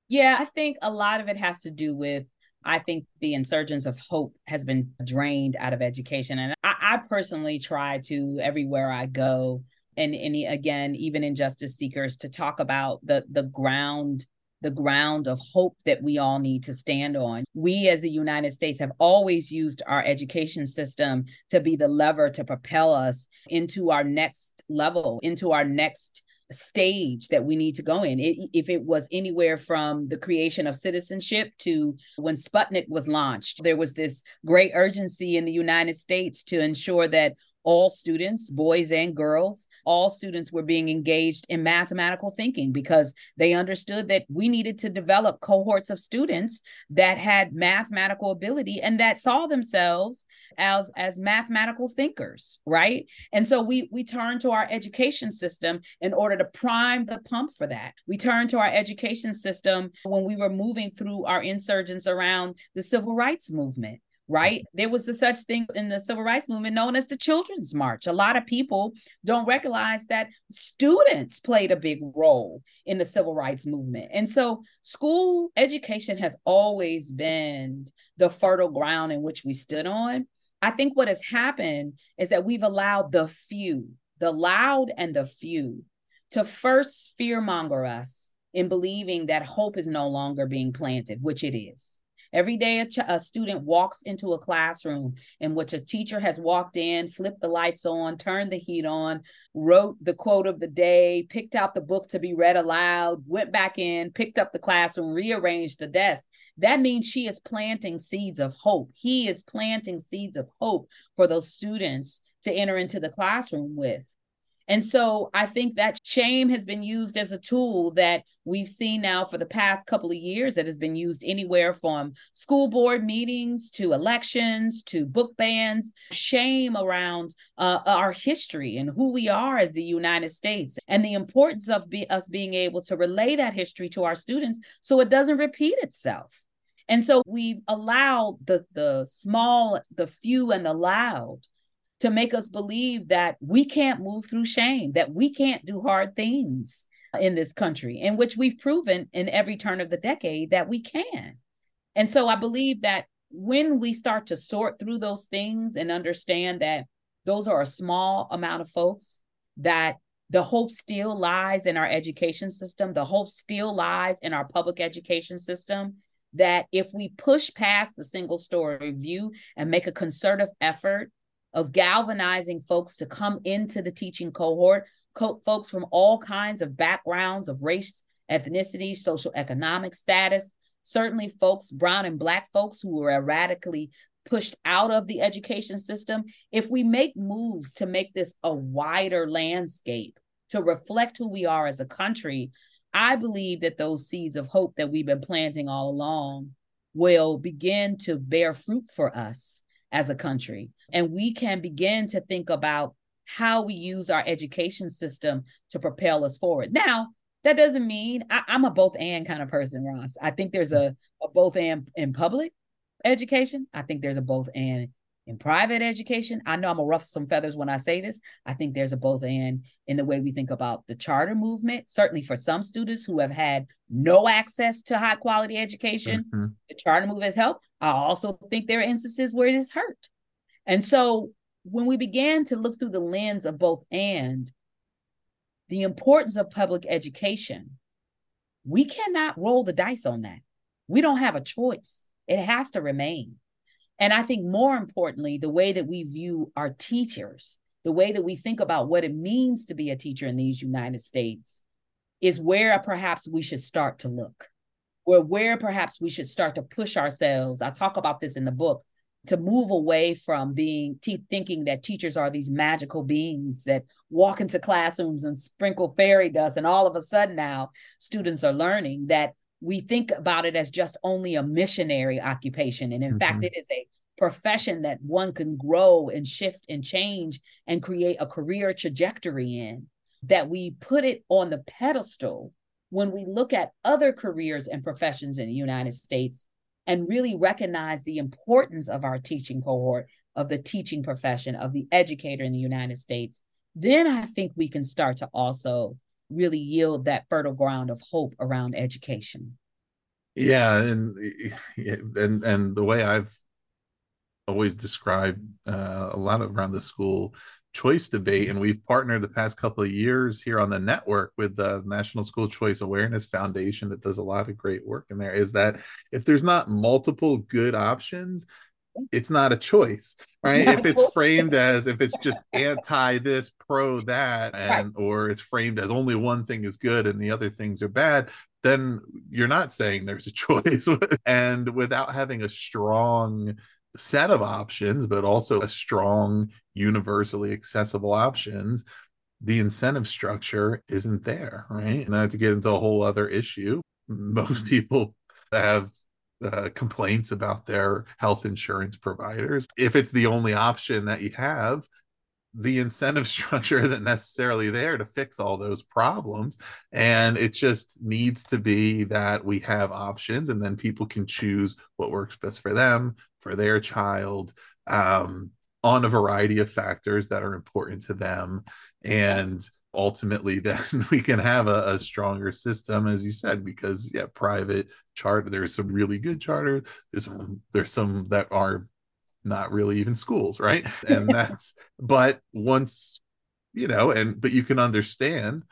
Yeah, I think a lot of it has to do with I think the insurgence of hope has been drained out of education. And I, I personally try to, everywhere I go, and and again even in Justice Seekers to talk about the the ground the ground of hope that we all need to stand on. We as the United States have always used our education system to be the lever to propel us into our next level, into our next stage that we need to go in. It, if it was anywhere from the creation of citizenship to when Sputnik was launched, there was this great urgency in the United States to ensure that all students, boys and girls, all students were being engaged in mathematical thinking because they understood that we needed to develop cohorts of students that had mathematical ability and that saw themselves as as mathematical thinkers, right? And so we we turned to our education system in order to prime the pump for that. We turned to our education system when we were moving through our insurgents around the civil rights movement right? Mm-hmm. There was a such thing in the civil rights movement known as the Children's March. A lot of people don't recognize that students played a big role in the civil rights movement. And so school education has always been the fertile ground in which we stood on. I think what has happened is that we've allowed the few, the loud and the few, to first fearmonger us in believing that hope is no longer being planted, which it is. Every day, a, ch- a, student walks into a classroom in which a teacher has walked in, flipped the lights on, turned the heat on, wrote the quote of the day, picked out the book to be read aloud, went back in, picked up the classroom, rearranged the desk. That means she is planting seeds of hope. He is planting seeds of hope for those students to enter into the classroom with. And so I think that shame has been used as a tool that we've seen now for the past couple of years that has been used anywhere from school board meetings to elections to book bans. Shame around uh, our history and who we are as the United States and the importance of be- us being able to relay that history to our students so it doesn't repeat itself. And so we've allowed the the small, the few, and the loud to make us believe that we can't move through shame, that we can't do hard things in this country, in which we've proven in every turn of the decade that we can. And so I believe that when we start to sort through those things and understand that those are a small amount of folks, that the hope still lies in our education system, the hope still lies in our public education system. That if we push past the single story view and make a concerted effort of galvanizing folks to come into the teaching cohort, co- folks from all kinds of backgrounds of race, ethnicity, social economic status, certainly folks, brown and black folks who were erratically pushed out of the education system. If we make moves to make this a wider landscape to reflect who we are as a country, I believe that those seeds of hope that we've been planting all along will begin to bear fruit for us as a country. And we can begin to think about how we use our education system to propel us forward. Now, that doesn't mean I, am a both and kind of person, Ross. I think there's a, a both and in public education. I think there's a both and in private education. I know I'm a rough some feathers when I say this. I think there's a both and in the way we think about the charter movement. Certainly for some students who have had no access to high quality education, mm-hmm. the charter movement has helped. I also think there are instances where it is hurt. And so when we began to look through the lens of both and the importance of public education, we cannot roll the dice on that. We don't have a choice. It has to remain. And I think more importantly, the way that we view our teachers, the way that we think about what it means to be a teacher in these United States is where perhaps we should start to look, or where perhaps we should start to push ourselves. I talk about this in the book to move away from being te- thinking that teachers are these magical beings that walk into classrooms and sprinkle fairy dust and all of a sudden now students are learning that we think about it as just only a missionary occupation. And in mm-hmm. fact, it is a profession that one can grow and shift and change and create a career trajectory in, that we put it on the pedestal when we look at other careers and professions in the United States and really recognize the importance of our teaching cohort, of the teaching profession, of the educator in the United States, then I think we can start to also really yield that fertile ground of hope around education. Yeah, and and and the way I've always described uh, a lot around the school choice debate, and we've partnered the past couple of years here on the network with the National School Choice Awareness Foundation that does a lot of great work in there. Is that if there's not multiple good options, it's not a choice right? If it's framed as if it's just anti this pro that and or it's framed as only one thing is good and the other things are bad then you're not saying there's a choice. And without having a strong set of options, but also a strong, universally accessible options, the incentive structure isn't there, right? And I have to get into a whole other issue. Most people have uh, complaints about their health insurance providers. If it's the only option that you have, the incentive structure isn't necessarily there to fix all those problems. And it just needs to be that we have options and then people can choose what works best for them, for their child, um, on a variety of factors that are important to them. And ultimately then we can have a, a, stronger system as you said because yeah private charter there's some really good charters there's some there's some that are not really even schools right and that's but once you know and but you can understand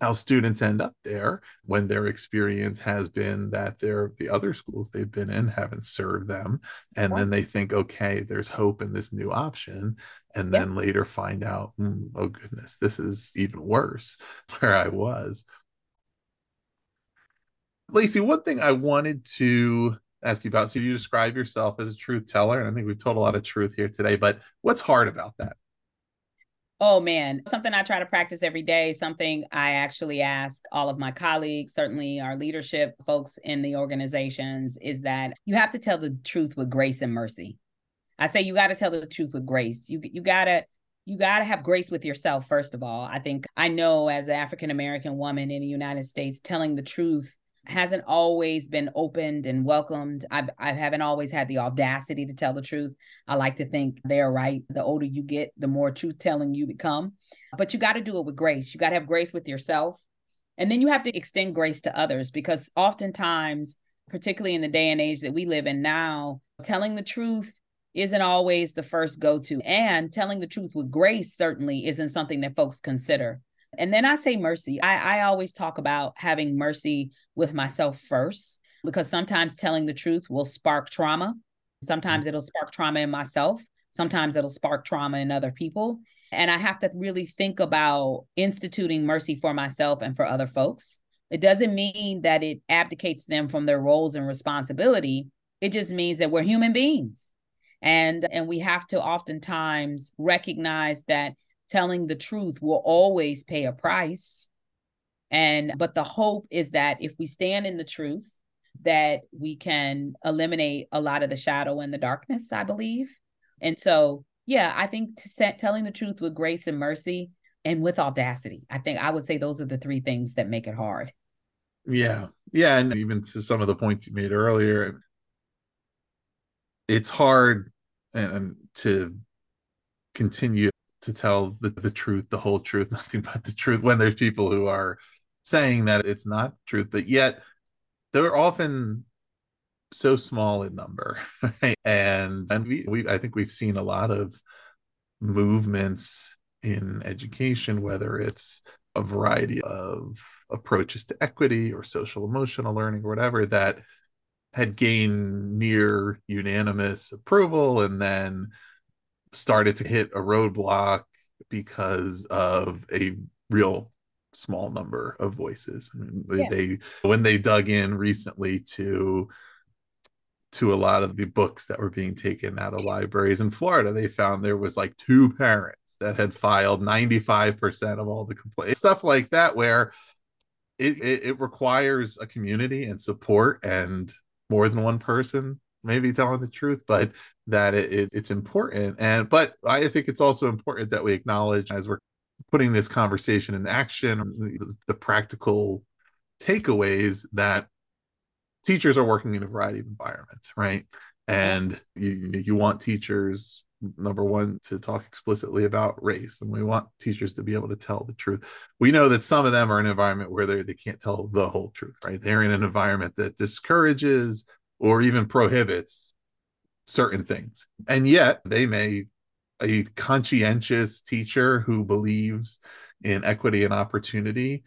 how students end up there when their experience has been that the other schools they've been in haven't served them. And then they think okay there's hope in this new option. And then later find out mm, oh goodness this is even worse where i was. Lacey one thing i wanted to ask you about so you describe yourself as a truth teller and i think we've told a lot of truth here today but what's hard about that Oh man, something I try to practice every day, something I actually ask all of my colleagues, certainly our leadership folks in the organizations, is that you have to tell the truth with grace and mercy. I say you got to tell the truth with grace. You you got to you got to have grace with yourself first of all. I think I know as an African American woman in the United States telling the truth hasn't always been opened and welcomed. I've, I haven't always had the audacity to tell the truth. I like to think they're right. The older you get, the more truth telling you become. But you got to do it with grace. You got to have grace with yourself. And then you have to extend grace to others because oftentimes, particularly in the day and age that we live in now, telling the truth isn't always the first go to. And telling the truth with grace certainly isn't something that folks consider. And then I say mercy. I, I always talk about having mercy with myself first, because sometimes telling the truth will spark trauma. Mm-hmm. Sometimes it'll spark trauma in myself. Sometimes it'll spark trauma in other people. And I have to really think about instituting mercy for myself and for other folks. It doesn't mean that it abdicates them from their roles and responsibility. It just means that we're human beings. And and we have to oftentimes recognize that telling the truth will always pay a price. And but the hope is that if we stand in the truth that we can eliminate a lot of the shadow and the darkness i believe. And so yeah i think to set, telling the truth with grace and mercy and with audacity i think i would say those are the three things that make it hard. Yeah. Yeah and even to some of the points you made earlier it's hard and to continue to tell the, the truth, the whole truth, nothing but the truth when there's people who are saying that it's not truth, but yet they're often so small in number. Right? And and we, we I think we've seen a lot of movements in education, whether it's a variety of approaches to equity or social emotional learning or whatever that had gained near unanimous approval and then started to hit a roadblock because of a real small number of voices. I mean, yeah. they when they dug in recently to to a lot of the books that were being taken out of libraries in Florida, they found there was like two parents that had filed 95% of all the complaints. Stuff like that where it, it, it requires a community and support and more than one person maybe telling the truth, but that it, it, it's important. And but I think it's also important that we acknowledge as we're putting this conversation in action, the, the practical takeaways that teachers are working in a variety of environments, right? And you you want teachers number one to talk explicitly about race and we want teachers to be able to tell the truth we know that some of them are in an environment where they they can't tell the whole truth right they're in an environment that discourages or even prohibits certain things. And yet they may a conscientious teacher who believes in equity and opportunity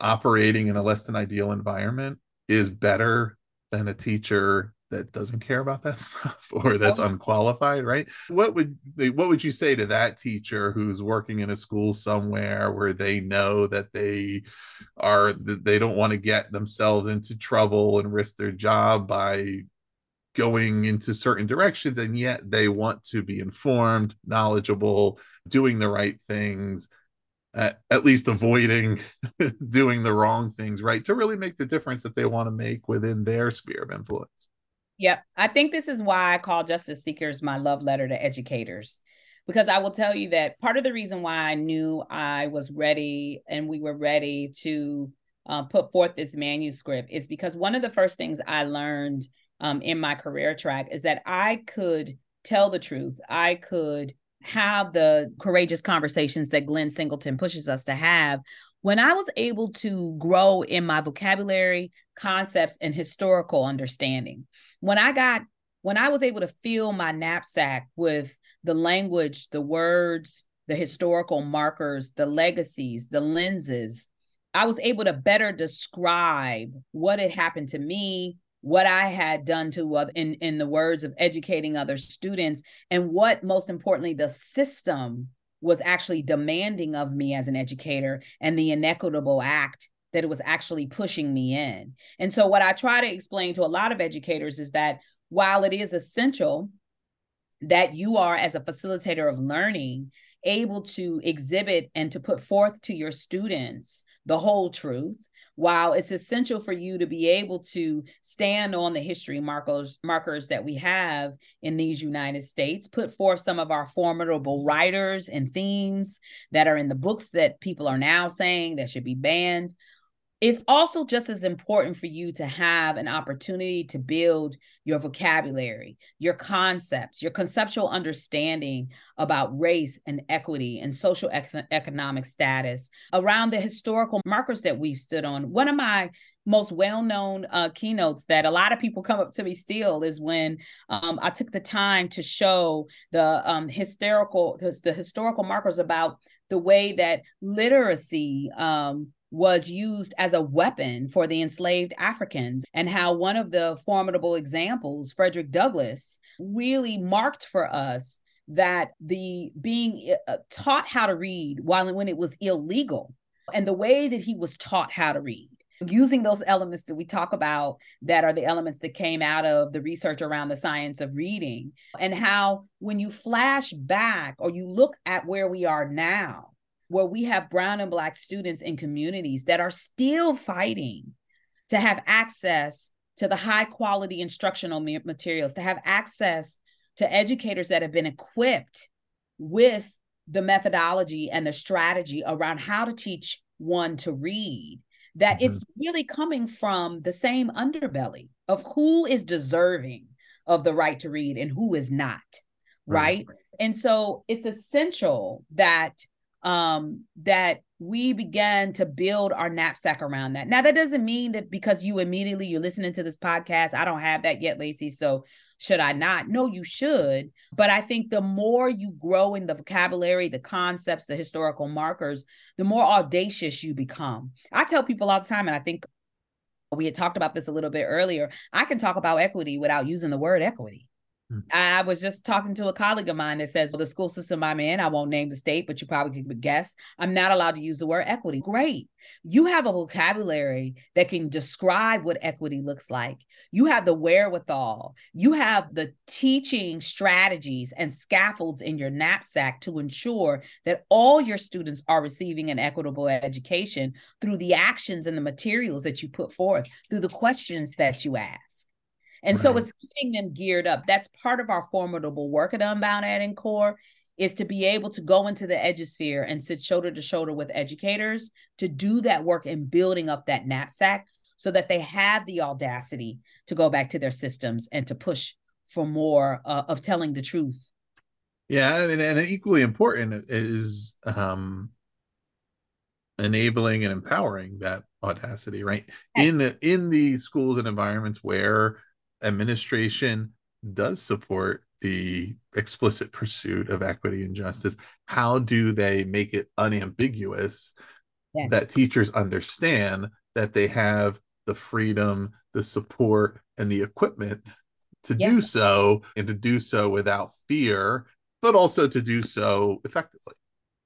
operating in a less than ideal environment is better than a teacher that doesn't care about that stuff or that's unqualified right? What would they, what would you say to that teacher who's working in a school somewhere where they know that they are that they don't want to get themselves into trouble and risk their job by going into certain directions and yet they want to be informed knowledgeable doing the right things at, at least avoiding doing the wrong things right to really make the difference that they want to make within their sphere of influence Yep. I think this is why I call Justice Seekers my love letter to educators. Because I will tell you that part of the reason why I knew I was ready and we were ready to uh, put forth this manuscript is because one of the first things I learned um, in my career track is that I could tell the truth. I could have the courageous conversations that Glenn Singleton pushes us to have when I was able to grow in my vocabulary, concepts, and historical understanding, when I got, when I was able to fill my knapsack with the language, the words, the historical markers, the legacies, the lenses, I was able to better describe what had happened to me, what I had done to other, in in the words of educating other students, and what most importantly the system was actually demanding of me as an educator and the inequitable act that it was actually pushing me in. And so, what I try to explain to a lot of educators is that while it is essential that you are, as a facilitator of learning, able to exhibit and to put forth to your students the whole truth while it's essential for you to be able to stand on the history markers markers that we have in these United States, put forth some of our formidable writers and themes that are in the books that people are now saying that should be banned, it's also just as important for you to have an opportunity to build your vocabulary, your concepts, your conceptual understanding about race and equity and social ec- economic status around the historical markers that we've stood on. One of my most well-known uh, keynotes that a lot of people come up to me still is when um, I took the time to show the um, historical the, the historical markers about the way that literacy um, was used as a weapon for the enslaved Africans, and how one of the formidable examples, Frederick Douglass, really marked for us that the being uh, taught how to read while when it was illegal, and the way that he was taught how to read. Using those elements that we talk about, that are the elements that came out of the research around the science of reading, and how when you flash back or you look at where we are now, where we have brown and black students in communities that are still fighting to have access to the high quality instructional materials, to have access to educators that have been equipped with the methodology and the strategy around how to teach one to read that mm-hmm. it's really coming from the same underbelly of who is deserving of the right to read and who is not right, right? and so it's essential that um, that we began to build our knapsack around that. Now, that doesn't mean that because you immediately you're listening to this podcast, I don't have that yet, Lacey. So should I not? No, you should. But I think the more you grow in the vocabulary, the concepts, the historical markers, the more audacious you become. I tell people all the time, and I think we had talked about this a little bit earlier. I can talk about equity without using the word equity. Hmm. I was just talking to a colleague of mine that says, well, the school system I'm in, I won't name the state, but you probably could guess, I'm not allowed to use the word equity. Great. You have a vocabulary that can describe what equity looks like. You have the wherewithal. You have the teaching strategies and scaffolds in your knapsack to ensure that all your students are receiving an equitable education through the actions and the materials that you put forth, through the questions that you ask. And right. so it's getting them geared up. That's part of our formidable work at Unbound and CORE is to be able to go into the edusphere and sit shoulder to shoulder with educators to do that work in building up that knapsack so that they have the audacity to go back to their systems and to push for more uh, of telling the truth. Yeah, and, and equally important is um, enabling and empowering that audacity, right? Yes. In the in the schools and environments where administration does support the explicit pursuit of equity and justice, how do they make it unambiguous yes. that teachers understand that they have the freedom, the support, and the equipment to yeah. do so and to do so without fear, but also to do so effectively?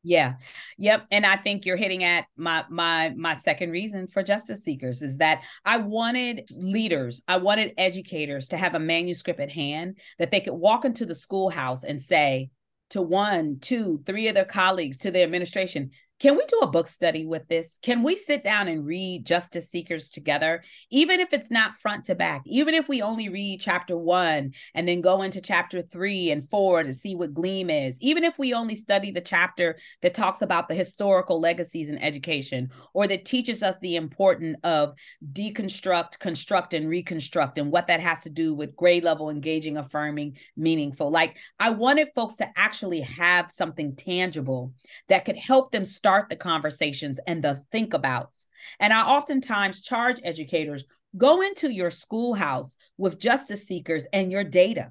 Yeah. Yep. And I think you're hitting at my my my second reason for Justice Seekers is that I wanted leaders, I wanted educators to have a manuscript at hand that they could walk into the schoolhouse and say to one, two, three of their colleagues, to their administration, can we do a book study with this? Can we sit down and read Justice Seekers together, even if it's not front to back, even if we only read chapter one and then go into chapter three and four to see what GLEAM is, even if we only study the chapter that talks about the historical legacies in education or that teaches us the importance of deconstruct, construct, and reconstruct and what that has to do with grade level engaging, affirming, meaningful. Like I wanted folks to actually have something tangible that could help them start start the conversations and the think abouts. And I oftentimes charge educators go into your schoolhouse with Justice Seekers and your data.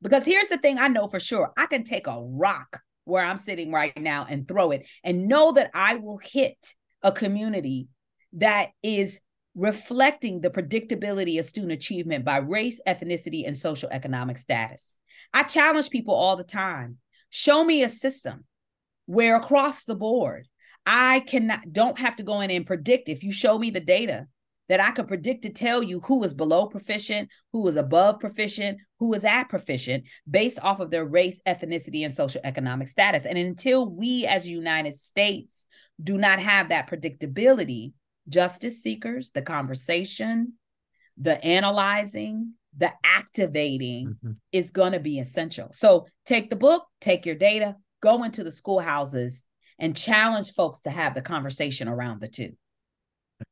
Because here's the thing I know for sure I can take a rock where I'm sitting right now and throw it and know that I will hit a community that is reflecting the predictability of student achievement by race, ethnicity, and social economic status. I challenge people all the time show me a system where across the board I cannot don't have to go in and predict if you show me the data that I could predict to tell you who is below proficient, who is above proficient, who is at proficient based off of their race, ethnicity, and social economic status. And until we as United States do not have that predictability, justice seekers, the conversation, the analyzing, the activating mm-hmm. is going to be essential. So take the book, take your data, go into the schoolhouses and challenge folks to have the conversation around the two.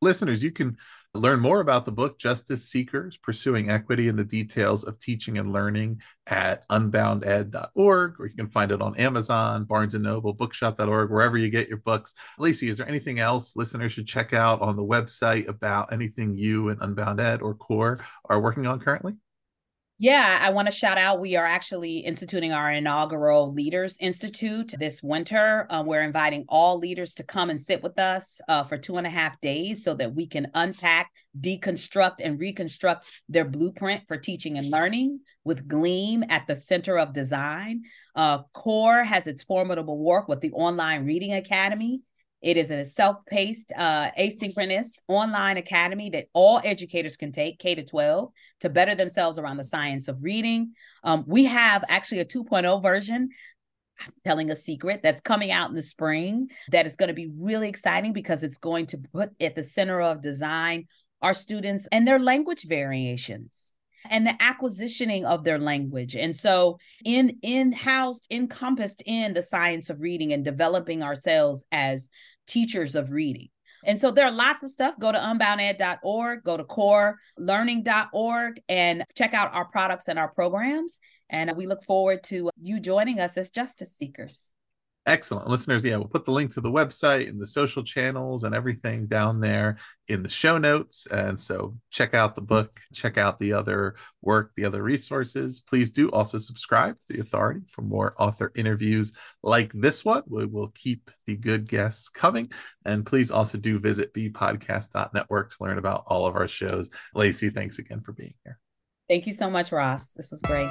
Listeners, you can learn more about the book Justice Seekers Pursuing Equity and the Details of Teaching and Learning at unbounded.org, or you can find it on Amazon, Barnes and Noble, bookshop.org, wherever you get your books. Lacey, is there anything else listeners should check out on the website about anything you and UnboundEd or CORE are working on currently? Yeah, I want to shout out. We are actually instituting our inaugural Leaders Institute this winter. Uh, we're inviting all leaders to come and sit with us uh, for two and a half days so that we can unpack, deconstruct, and reconstruct their blueprint for teaching and learning with GLEAM at the center of design. Uh, CORE has its formidable work with the Online Reading Academy it is a self-paced, uh, asynchronous online academy that all educators can take, K to 12, to better themselves around the science of reading. Um, we have actually a 2.0 version. I'm telling a secret that's coming out in the spring that is going to be really exciting because it's going to put at the center of design our students and their language variations and the acquisitioning of their language. And so in in-housed, encompassed in the science of reading and developing ourselves as teachers of reading. And so there are lots of stuff. Go to unbounded.org, go to corelearning.org and check out our products and our programs. And we look forward to you joining us as justice seekers. Excellent. Listeners, yeah, we'll put the link to the website and the social channels and everything down there in the show notes. And so check out the book, check out the other work, the other resources. Please do also subscribe to The Authority for more author interviews like this one. We will keep the good guests coming. And please also do visit bepodcast.network to learn about all of our shows. Lacey, thanks again for being here. Thank you so much, Ross. This was great.